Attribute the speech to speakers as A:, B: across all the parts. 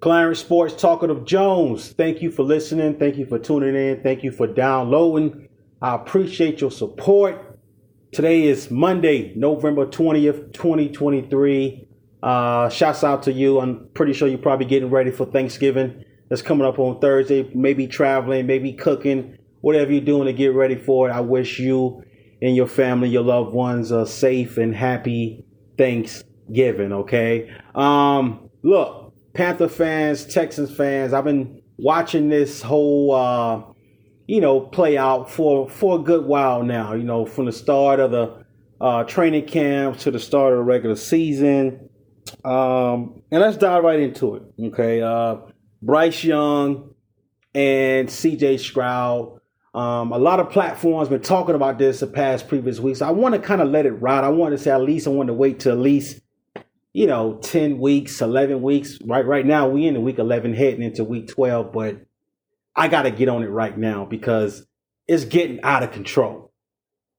A: Clarence Sports Talkative Jones. Thank you for listening. Thank you for tuning in. Thank you for downloading. I appreciate your support. Today is Monday, November 20th, 2023. Uh, shouts out to you. I'm pretty sure you're probably getting ready for Thanksgiving. That's coming up on Thursday. Maybe traveling, maybe cooking, whatever you're doing to get ready for it. I wish you and your family, your loved ones, a safe and happy Thanksgiving. Okay. Um, look, Panther fans, Texans fans, I've been watching this whole, uh, you know, play out for for a good while now. You know, from the start of the uh, training camp to the start of the regular season. Um, and let's dive right into it. Okay. Uh, Bryce Young and CJ Stroud. Um, a lot of platforms been talking about this the past previous weeks. I want to kind of let it ride. I want to say at least I want to wait till at least you know 10 weeks, 11 weeks. Right right now we in the week 11 heading into week 12, but I got to get on it right now because it's getting out of control.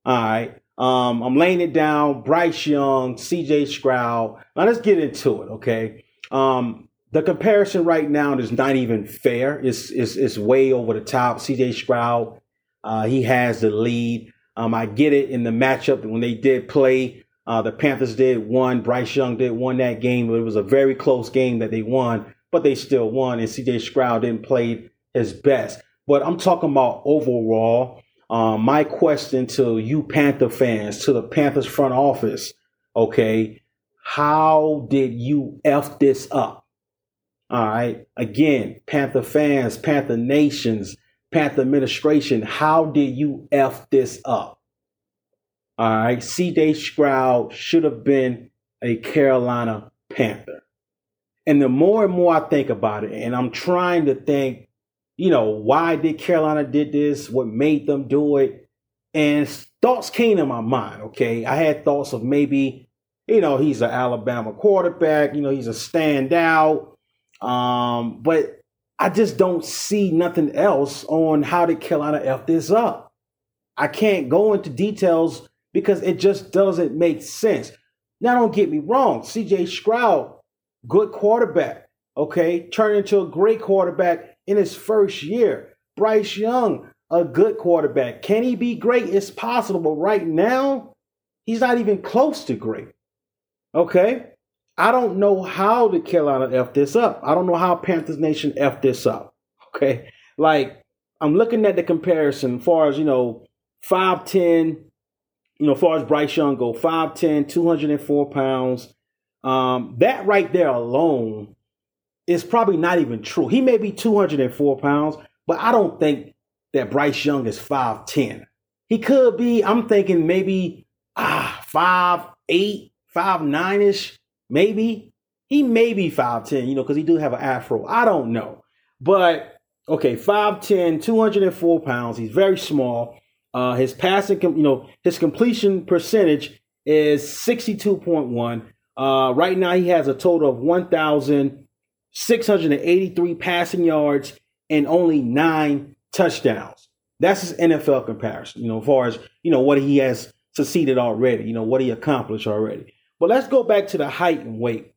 A: All right. Um, I'm laying it down. Bryce Young, CJ Stroud. Now let's get into it, okay? Um, the comparison right now is not even fair. It's, it's, it's way over the top. CJ Stroud, uh, he has the lead. Um, I get it in the matchup when they did play. Uh, the Panthers did one. Bryce Young did won that game. It was a very close game that they won, but they still won. And CJ Stroud didn't play his best. But I'm talking about overall. Um, my question to you Panther fans, to the Panthers front office, okay, how did you F this up? All right. Again, Panther fans, Panther nations, Panther administration, how did you F this up? All right. CJ Stroud should have been a Carolina Panther. And the more and more I think about it, and I'm trying to think, you know, why did Carolina did this? What made them do it? And thoughts came to my mind. Okay. I had thoughts of maybe, you know, he's an Alabama quarterback, you know, he's a standout um, but I just don't see nothing else on how did Carolina F this up. I can't go into details because it just doesn't make sense. Now, don't get me wrong. CJ Stroud, good quarterback, okay, turned into a great quarterback in his first year. Bryce Young, a good quarterback. Can he be great? It's possible, right now, he's not even close to great. Okay? I don't know how the Carolina F this up. I don't know how Panthers Nation F this up. Okay. Like, I'm looking at the comparison as far as, you know, 5'10, you know, as far as Bryce Young go, 5'10, 204 pounds. Um, that right there alone is probably not even true. He may be 204 pounds, but I don't think that Bryce Young is 5'10. He could be, I'm thinking maybe ah, 5'8, 5'9 ish. Maybe he may be 5'10, you know, because he do have an afro. I don't know. But okay, 5'10, 204 pounds. He's very small. Uh, his passing, you know, his completion percentage is 62.1. Uh, right now, he has a total of 1,683 passing yards and only nine touchdowns. That's his NFL comparison, you know, as far as, you know, what he has succeeded already, you know, what he accomplished already. But let's go back to the height and weight.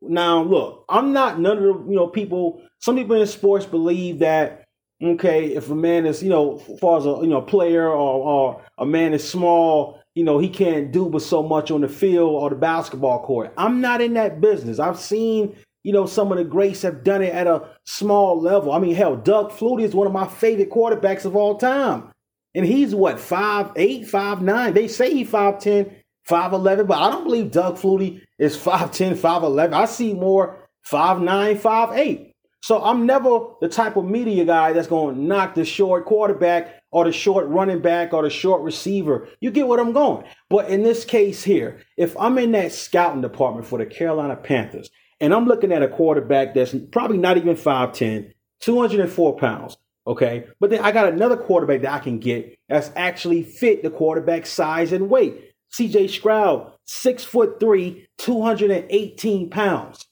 A: Now, look, I'm not none of the you know people. Some people in sports believe that okay, if a man is you know, far as a you know player or, or a man is small, you know, he can't do but so much on the field or the basketball court. I'm not in that business. I've seen you know some of the greats have done it at a small level. I mean, hell, Doug Flutie is one of my favorite quarterbacks of all time, and he's what five eight, five nine. They say he's five ten. 5'11, but I don't believe Doug Flutie is 5'10, 5'11. I see more 5'9, 5'8. So I'm never the type of media guy that's going to knock the short quarterback or the short running back or the short receiver. You get what I'm going. But in this case here, if I'm in that scouting department for the Carolina Panthers and I'm looking at a quarterback that's probably not even 5'10, 204 pounds, okay? But then I got another quarterback that I can get that's actually fit the quarterback size and weight. CJ Stroud, six foot three, 218 pounds.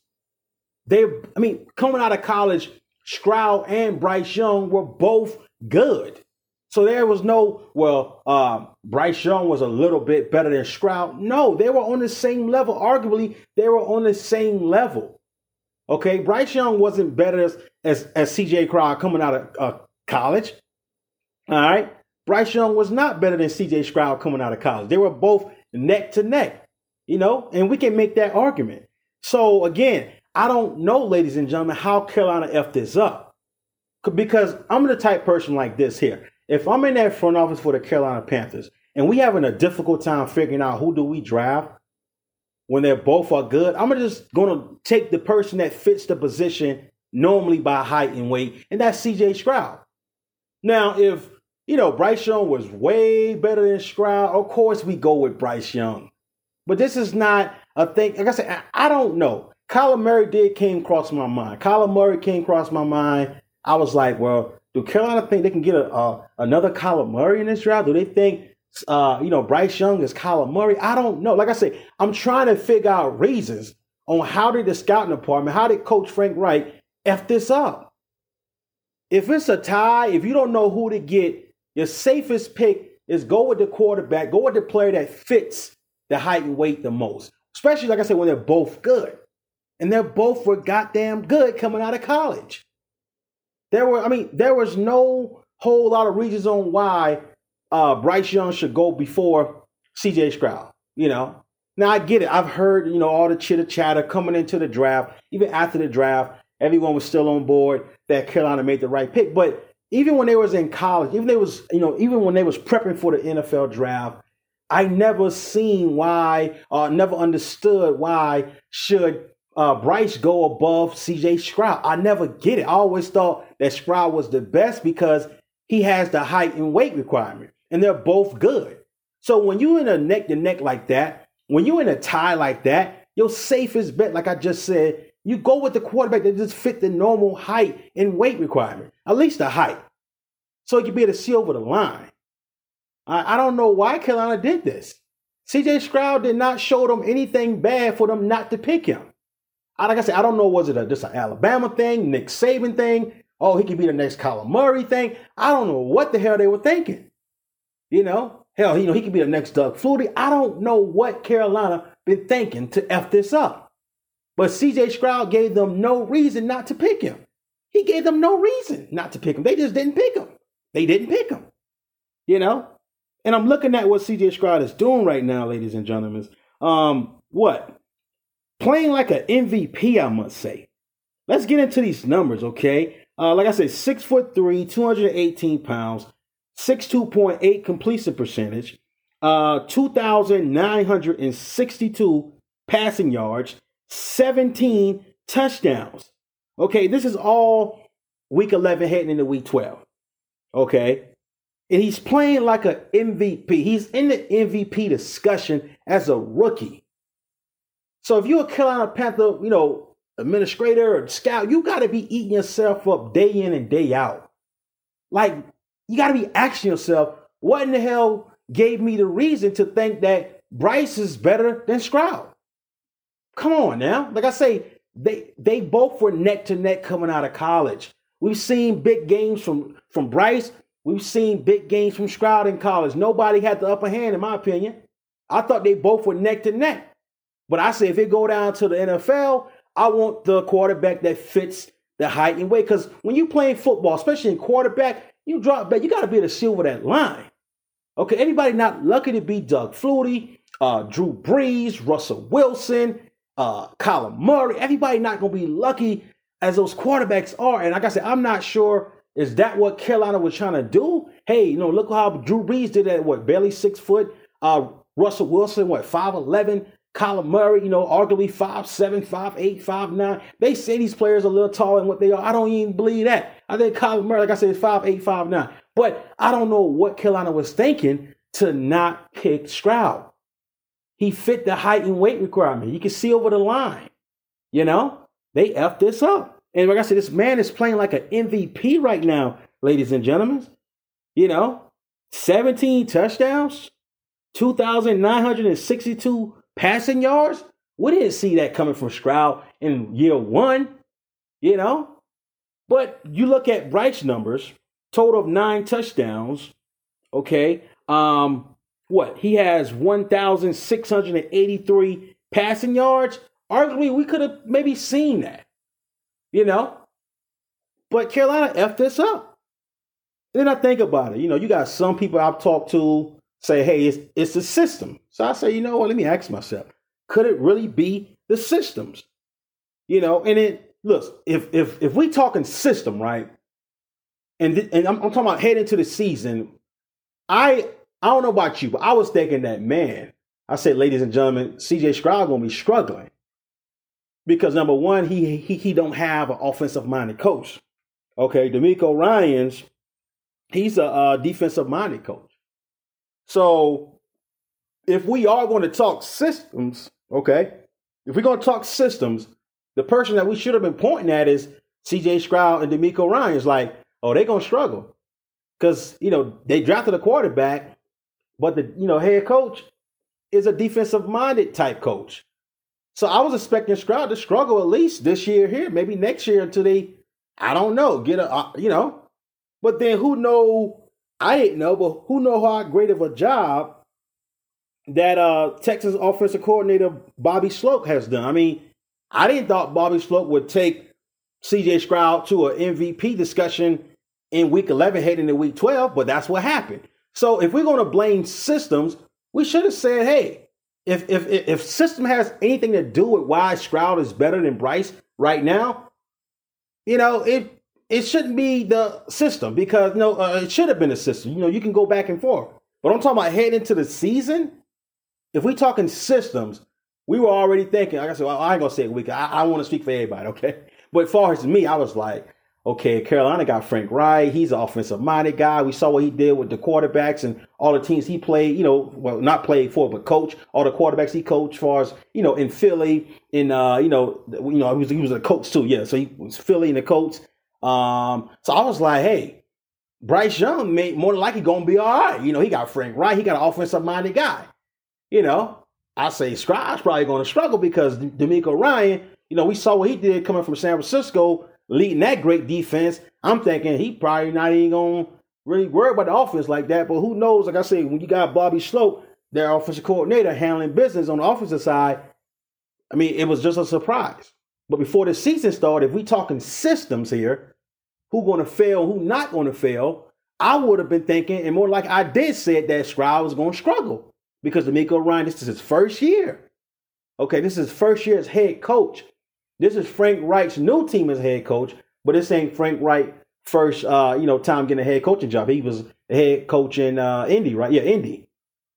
A: They, I mean, coming out of college, Stroud and Bryce Young were both good. So there was no, well, um, Bryce Young was a little bit better than Stroud. No, they were on the same level. Arguably, they were on the same level. Okay, Bryce Young wasn't better as as, as CJ Stroud coming out of uh, college. All right, Bryce Young was not better than CJ Stroud coming out of college. They were both neck to neck, you know, and we can make that argument. So again, I don't know, ladies and gentlemen, how Carolina f this up because I'm the type person like this here. If I'm in that front office for the Carolina Panthers and we having a difficult time figuring out who do we draft when they're both are good, I'm just gonna take the person that fits the position normally by height and weight, and that's CJ Stroud. Now, if you know Bryce Young was way better than Stroud, of course we go with Bryce Young. But this is not a thing. Like I said, I don't know. Kyler Murray did came across my mind. Kyler Murray came across my mind. I was like, well, do Carolina think they can get a, a another Kyler Murray in this draft? Do they think uh, you know Bryce Young is Kyler Murray? I don't know. Like I said, I'm trying to figure out reasons on how did the scouting department, how did Coach Frank Reich f this up? If it's a tie, if you don't know who to get, your safest pick is go with the quarterback, go with the player that fits the height and weight the most. Especially, like I said, when they're both good. And they're both were goddamn good coming out of college. There were, I mean, there was no whole lot of reasons on why uh, Bryce Young should go before CJ Stroud. You know, now I get it. I've heard, you know, all the chitter chatter coming into the draft, even after the draft, everyone was still on board that Carolina made the right pick. But even when they was in college, even they was, you know, even when they was prepping for the NFL draft, I never seen why, or uh, never understood why should uh, Bryce go above CJ Stroud. I never get it. I always thought that Stroud was the best because he has the height and weight requirement, and they're both good. So when you're in a neck to neck like that, when you're in a tie like that, your safest bet, like I just said, you go with the quarterback that just fit the normal height and weight requirement, at least the height, so you be able to see over the line. I, I don't know why Carolina did this. CJ Stroud did not show them anything bad for them not to pick him. Like I said, I don't know, was it a, just an Alabama thing, Nick Saban thing? Oh, he could be the next Kyler Murray thing. I don't know what the hell they were thinking. You know, hell, you know, he could be the next Doug Flutie. I don't know what Carolina been thinking to F this up. But CJ Stroud gave them no reason not to pick him. He gave them no reason not to pick him. They just didn't pick him. They didn't pick him. You know? And I'm looking at what CJ Stroud is doing right now, ladies and gentlemen. Um, what? Playing like an MVP, I must say. Let's get into these numbers, okay? Uh, like I said, six foot three, 218 pounds, 62.8 completion percentage, uh, 2,962 passing yards, 17 touchdowns. Okay, this is all week 11 heading into week 12. Okay, and he's playing like an MVP. He's in the MVP discussion as a rookie. So if you're a Carolina Panther, you know, administrator or scout, you got to be eating yourself up day in and day out. Like, you got to be asking yourself, what in the hell gave me the reason to think that Bryce is better than Stroud? Come on now. Like I say, they they both were neck to neck coming out of college. We've seen big games from from Bryce. We've seen big games from Stroud in college. Nobody had the upper hand, in my opinion. I thought they both were neck to neck. But I say if it go down to the NFL, I want the quarterback that fits the height and weight. Because when you playing football, especially in quarterback, you drop back, you got to be able to see over that line. Okay, everybody not lucky to be Doug Flutie, uh, Drew Brees, Russell Wilson, uh, Kyler Murray. Everybody not gonna be lucky as those quarterbacks are. And like I said, I'm not sure is that what Carolina was trying to do. Hey, you know, look how Drew Brees did that. What barely six foot. Uh, Russell Wilson, what five eleven. Kyler Murray, you know, arguably five seven, five eight, five nine. They say these players are a little taller than what they are. I don't even believe that. I think Kyler Murray, like I said, is five eight, five nine. But I don't know what Carolina was thinking to not pick Stroud. He fit the height and weight requirement. You can see over the line. You know, they f this up. And like I said, this man is playing like an MVP right now, ladies and gentlemen. You know, 17 touchdowns, 2,962 Passing yards, we didn't see that coming from Stroud in year one, you know. But you look at Bryce's numbers, total of nine touchdowns. Okay. Um, what? He has 1,683 passing yards. Arguably, we could have maybe seen that. You know? But Carolina F this up. Then I think about it. You know, you got some people I've talked to say, hey, it's it's the system. So I say, you know what, let me ask myself, could it really be the systems? You know, and it look, if if if we talking system, right? And th- and I'm, I'm talking about heading into the season, I I don't know about you, but I was thinking that man, I said, ladies and gentlemen, CJ Stroud gonna be struggling because number one, he he he don't have an offensive minded coach. Okay, DeMeco Ryans, he's a, a defensive minded coach. So if we are going to talk systems, okay, if we're going to talk systems, the person that we should have been pointing at is CJ Stroud and DeMeco Ryan. Ryans. Like, oh, they're going to struggle because you know they drafted a quarterback, but the you know head coach is a defensive minded type coach. So I was expecting Stroud to struggle at least this year here, maybe next year until they, I don't know, get a, uh, you know. But then who know? I didn't know, but who know how great of a job that uh Texas offensive coordinator Bobby Slowik has done. I mean, I didn't thought Bobby Slowik would take CJ Stroud to an MVP discussion in week 11 heading to week 12, but that's what happened. So if we're going to blame systems, we should have said, hey, if if if system has anything to do with why Stroud is better than Bryce right now, you know, it it shouldn't be the system because you know uh, it should have been the system. You know, you can go back and forth. But I'm talking about heading into the season. If we're talking systems, we were already thinking. Like I said, well, I ain't gonna say it week. I, I want to speak for everybody, okay? But as far as me, I was like, okay, Carolina got Frank Reich. He's an offensive minded guy. We saw what he did with the quarterbacks and all the teams he played. You know, well, not played for, but coach all the quarterbacks he coached. Far as you know, in Philly, in uh, you know, you know, he was he was a coach too. Yeah, so he was Philly and the coach. Um, so I was like, hey, Bryce Young may more than likely gonna be all right. You know, he got Frank Reich. He got an offensive minded guy. You know, I say Stroud's probably to struggle because DeMeco Ryan, you know, we saw what he did coming from San Francisco, leading that great defense. I'm thinking he probably not even to really worry about the offense like that. But who knows? Like I say, when you got Bobby Slowik, their offensive coordinator, handling business on the offensive side, I mean, it was just a surprise. But before the season started, if we talking systems here, who going to fail, who not going to fail, I would have been thinking, and more like I did said that Stroud was going to struggle because DeMeco Ryan, this is his first year. Okay, this is his first year as head coach. This is Frank Reich's new team as head coach, but this ain't Frank Reich first, uh, you know, time getting a head coaching job. He was head coach in uh, Indy, right? Yeah, Indy.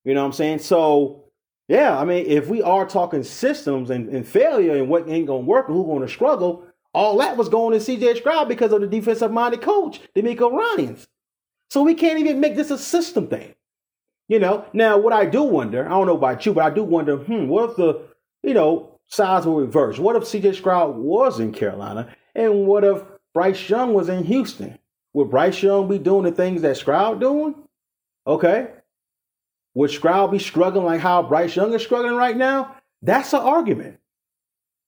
A: You know what I'm saying? So, yeah, I mean, if we are talking systems and, and failure and what ain't to work and who's to struggle, all that was going to CJ Stroud because of the defensive minded coach, DeMeco Ryans. So we can't even make this a system thing. You know, now what I do wonder, I don't know about you, but I do wonder, hmm, what if the, you know, sides were reversed? What if CJ Stroud was in Carolina? And what if Bryce Young was in Houston? Would Bryce Young be doing the things that Stroud doing? Okay. Would Stroud be struggling like how Bryce Young is struggling right now? That's an argument.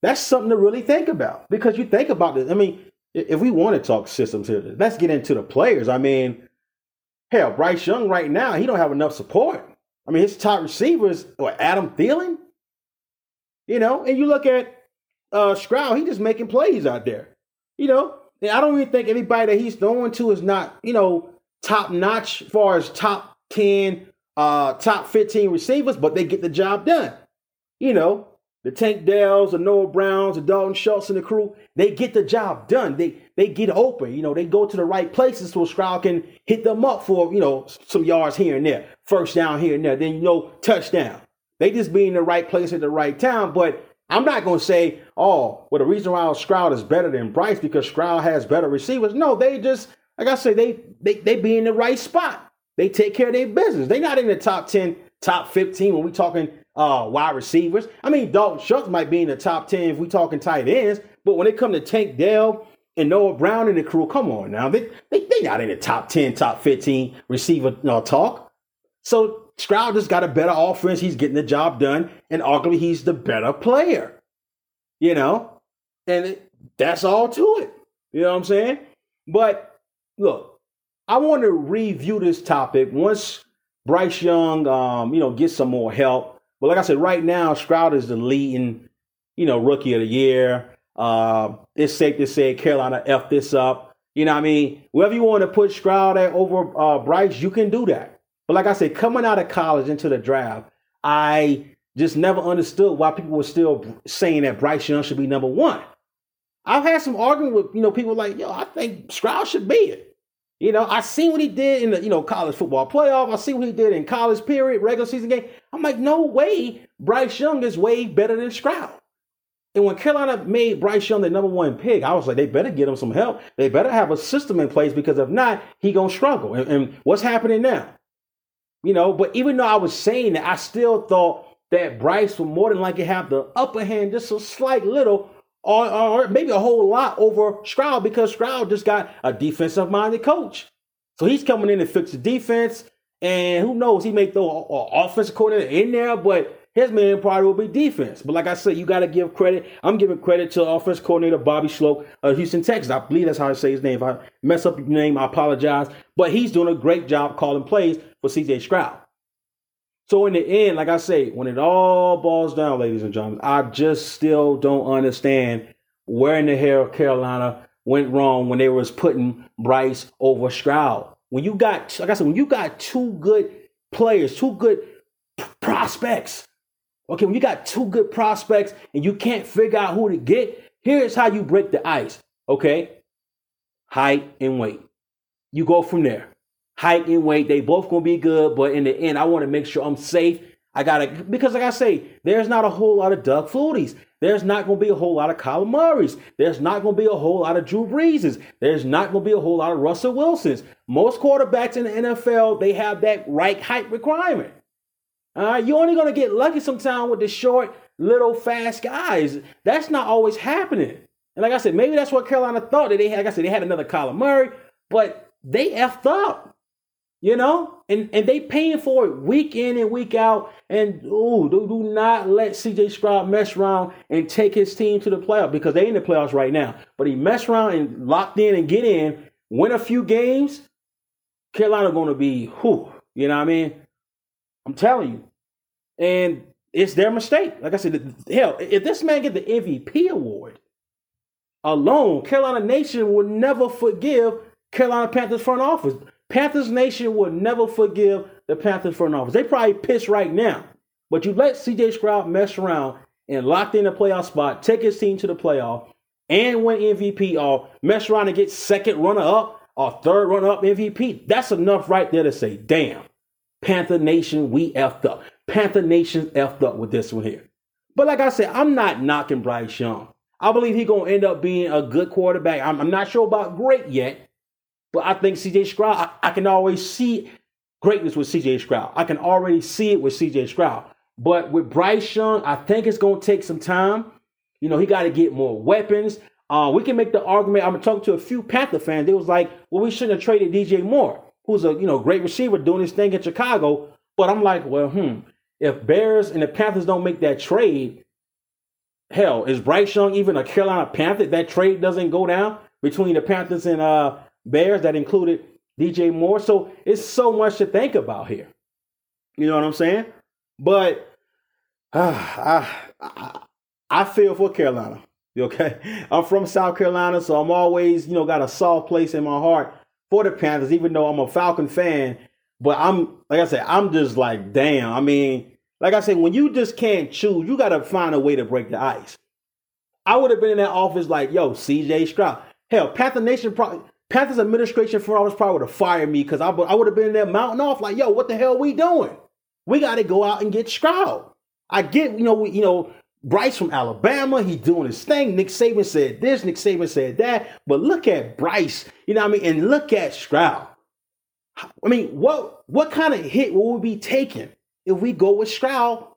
A: That's something to really think about because you think about this. I mean, if we want to talk systems here, let's get into the players. I mean, Hell, Bryce Young right now, he don't have enough support. I mean, his top receivers, or Adam Thielen, you know, and you look at uh Stroud, he just making plays out there. You know, and I don't even think anybody that he's throwing to is not, you know, top notch far as top 10, uh, top 15 receivers, but they get the job done. You know, the Tank Dells, the Noah Browns, the Dalton Schultz, and the crew, they get the job done. They they get open. You know, they go to the right places so Stroud can hit them up for, you know, some yards here and there, first down here and there, then, you know, touchdown. They just be in the right place at the right time. But I'm not going to say, oh, well, the reason why Stroud is better than Bryce because Stroud has better receivers. No, they just, like I say, they, they, they be in the right spot. They take care of their business. They're not in the top 10, top 15 when we talking uh, wide receivers. I mean, Dalton Schultz might be in the top 10 if we talking tight ends, but when it come to Tank Dell and Noah Brown and the crew, come on now. They, they, they not in the top 10, top 15 receiver uh, talk. So Stroud got a better offense. He's getting the job done. And arguably, he's the better player. You know? And it, that's all to it. You know what I'm saying? But look, I want to review this topic once Bryce Young, um, you know, gets some more help. But like I said, right now, Stroud is the leading, you know, rookie of the year. Uh, it's safe to say Carolina f this up. You know what I mean? Whether you want to put Stroud at over uh, Bryce, you can do that. But like I said, coming out of college into the draft, I just never understood why people were still saying that Bryce Young should be number one. I've had some argument with you know people like, yo, I think Stroud should be it. You know, I seen what he did in the you know college football playoff. I see what he did in college period, regular season game. I'm like, no way, Bryce Young is way better than Stroud. And when Carolina made Bryce Young the number one pick, I was like, they better get him some help. They better have a system in place because if not, he gonna struggle. And, and what's happening now? You know, but even though I was saying that, I still thought that Bryce would more than likely have the upper hand, just a slight little or, or maybe a whole lot over Stroud because Stroud just got a defensive minded coach. So he's coming in to fix the defense. And who knows, he may throw an offensive coordinator in there, but his main priority will be defense. But like I said, you got to give credit. I'm giving credit to offense coordinator Bobby Slowik of Houston, Texas. I believe that's how I say his name. If I mess up your name, I apologize. But he's doing a great job calling plays for CJ Stroud. So in the end, like I say, when it all boils down, ladies and gentlemen, I just still don't understand where in the hell Carolina went wrong when they was putting Bryce over Stroud. When you got, like I said, when you got two good players, two good prospects. Okay, when you got two good prospects and you can't figure out who to get, here's how you break the ice. Okay, height and weight. You go from there height and weight. They both gonna be good, but in the end, I want to make sure I'm safe. I gotta because, like I say, there's not a whole lot of Doug Fluties. There's not gonna be a whole lot of Kyler Murray's. There's not gonna be a whole lot of Drew Breeses. There's not gonna be a whole lot of Russell Wilsons. Most quarterbacks in the NFL they have that right height requirement. All right, you're only gonna get lucky sometime with the short, little, fast guys. That's not always happening. And like I said, maybe that's what Carolina thought that they had. Like I said, they had another Kyler Murray, but they effed up. You know, and and they paying for it week in and week out. And ooh, do, do not let CJ Stroud mess around and take his team to the playoff because they in the playoffs right now. But he mess around and locked in and get in, win a few games. Carolina going to be who? You know what I mean? I'm telling you, and it's their mistake. Like I said, hell, if this man get the MVP award alone, Carolina Nation will never forgive Carolina Panthers front office. Panthers Nation will never forgive the Panthers front office. They probably pissed right now. But you let CJ Stroud mess around and locked in a playoff spot, take his team to the playoff, and win MVP, or mess around and get second runner up or third runner up MVP. That's enough right there to say, damn, Panther Nation, we effed up. Panther Nation effed up with this one here. But like I said, I'm not knocking Bryce Young. I believe he's going to end up being a good quarterback. I'm, I'm not sure about great yet, but I think CJ Stroud, I, I can always see greatness with CJ Stroud. I can already see it with CJ Stroud. But with Bryce Young, I think it's going to take some time. You know, he got to get more weapons. Uh, we can make the argument. I'm talking to a few Panther fans. They was like, well, we shouldn't have traded DJ Moore, who's a you know great receiver doing his thing in Chicago. But I'm like, well, hmm, if Bears and the Panthers don't make that trade, hell, is Bryce Young even a Carolina Panther? That trade doesn't go down between the Panthers and uh Bears that included DJ Moore. So it's so much to think about here. You know what I'm saying? But uh, I, I feel for Carolina. Okay, I'm from South Carolina, so I'm always you know got a soft place in my heart for the Panthers, even though I'm a Falcon fan. But I'm like I said, I'm just like damn. I mean, like I said, when you just can't choose, you got to find a way to break the ice. I would have been in that office like, yo, CJ Stroud. Hell, Panther Nation probably Panthers administration front office probably would have fired me because I, I would have been in there mounting off like, yo, what the hell we doing? We got to go out and get Stroud. I get, you know, we, you know, Bryce from Alabama, he doing his thing. Nick Saban said this, Nick Saban said that. But look at Bryce, you know what I mean? And look at Stroud. I mean, what what kind of hit will we be taking if we go with Stroud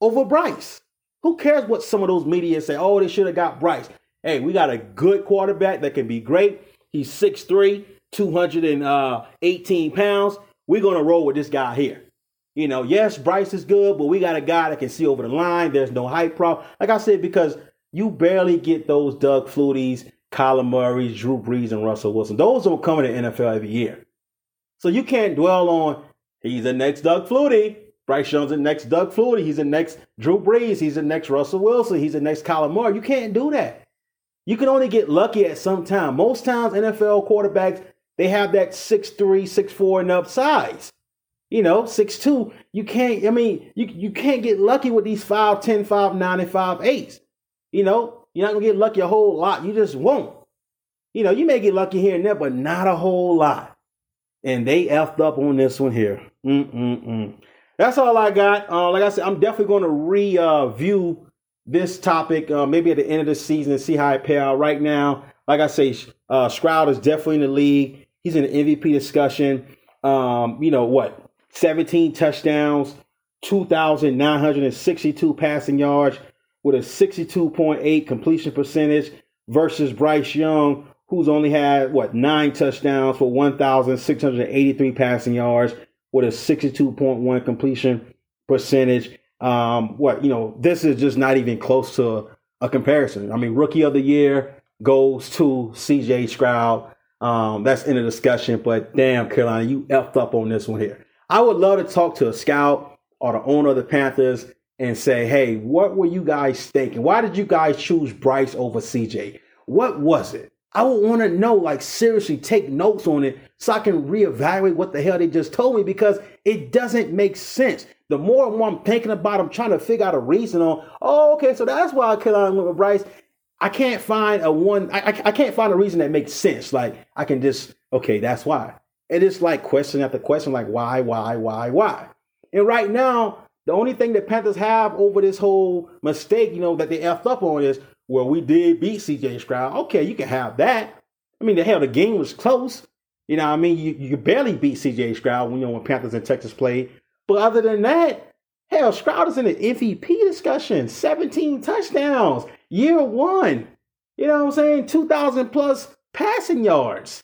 A: over Bryce? Who cares what some of those media say? Oh, they should have got Bryce. Hey, we got a good quarterback that can be great. He's 6'3, 218 uh, pounds. We're going to roll with this guy here. You know, yes, Bryce is good, but we got a guy that can see over the line. There's no height problem. Like I said, because you barely get those Doug Fluties, Kyler Murray, Drew Brees, and Russell Wilson. Those don't come in the NFL every year. So you can't dwell on he's the next Doug Flutie. Bryce Young's the next Doug Flutie. He's the next Drew Brees. He's the next Russell Wilson. He's the next Kyler Murray. You can't do that. You can only get lucky at some time. Most times, NFL quarterbacks they have that six three, six four and up size. You know, six two. You can't. I mean, you you can't get lucky with these five ten, five nine, and five eights. You know, you're not gonna get lucky a whole lot. You just won't. You know, you may get lucky here and there, but not a whole lot. And they effed up on this one here. Mm-mm-mm. That's all I got. Uh, like I said, I'm definitely going to review this topic uh, maybe at the end of the season and see how it pay out. Right now, like I say, uh, Stroud is definitely in the league. He's in the MVP discussion. Um, you know what? 17 touchdowns, 2,962 passing yards with a 62.8 completion percentage versus Bryce Young, who's only had what nine touchdowns for 1,683 passing yards with a 62.1 completion percentage. Um, what you know, this is just not even close to a comparison. I mean, rookie of the year goes to C.J. Stroud. Um, that's in the discussion, but damn, Carolina, you effed up on this one here. I would love to talk to a scout or the owner of the Panthers and say, hey, what were you guys thinking? Why did you guys choose Bryce over CJ? What was it? I would want to know, like, seriously, take notes on it so I can reevaluate what the hell they just told me because it doesn't make sense. The more and more I'm thinking about, I'm trying to figure out a reason on, oh, okay, so that's why I killed with Bryce. I can't find a one, I, I, I can't find a reason that makes sense. Like, I can just, okay, that's why. And It is like question after question, like, why, why, why, why? And right now, the only thing that Panthers have over this whole mistake, you know, that they effed up on is, well, we did beat CJ Stroud. Okay, you can have that. I mean, the hell, the game was close. You know, I mean, you, you barely beat CJ Stroud when you know when Panthers and Texas played. But other than that, hell, Stroud is in the MVP discussion. 17 touchdowns, year one. You know what I'm saying? 2,000 plus passing yards.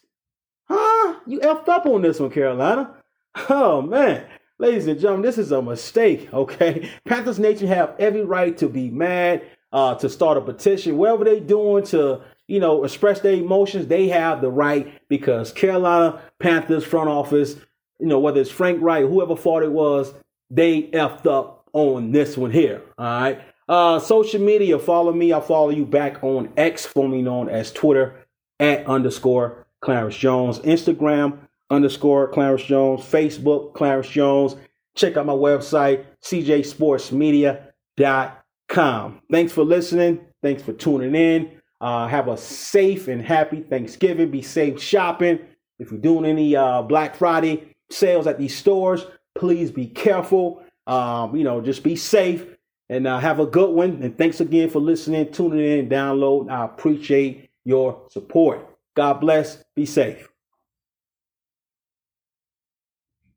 A: Huh? You effed up on this one, Carolina. Oh, man. Ladies and gentlemen, this is a mistake, okay? Panthers Nation have every right to be mad uh, to start a petition, whatever they're doing to, you know, express their emotions, they have the right because Carolina Panthers front office, you know, whether it's Frank Reich, whoever fought it was, they effed up on this one here. All right. Uh, social media, follow me. I'll follow you back on X, formerly known as Twitter, at underscore Clarence Jones. Instagram, underscore Clarence Jones. Facebook, Clarence Jones. Check out my website, cjsportsmedia.com com. Thanks for listening. Thanks for tuning in. Uh, have a safe and happy Thanksgiving. Be safe shopping. If you're doing any uh, Black Friday sales at these stores, please be careful. Um, you know, just be safe and uh, have a good one. And thanks again for listening, tuning in, download. I appreciate your support. God bless. Be safe.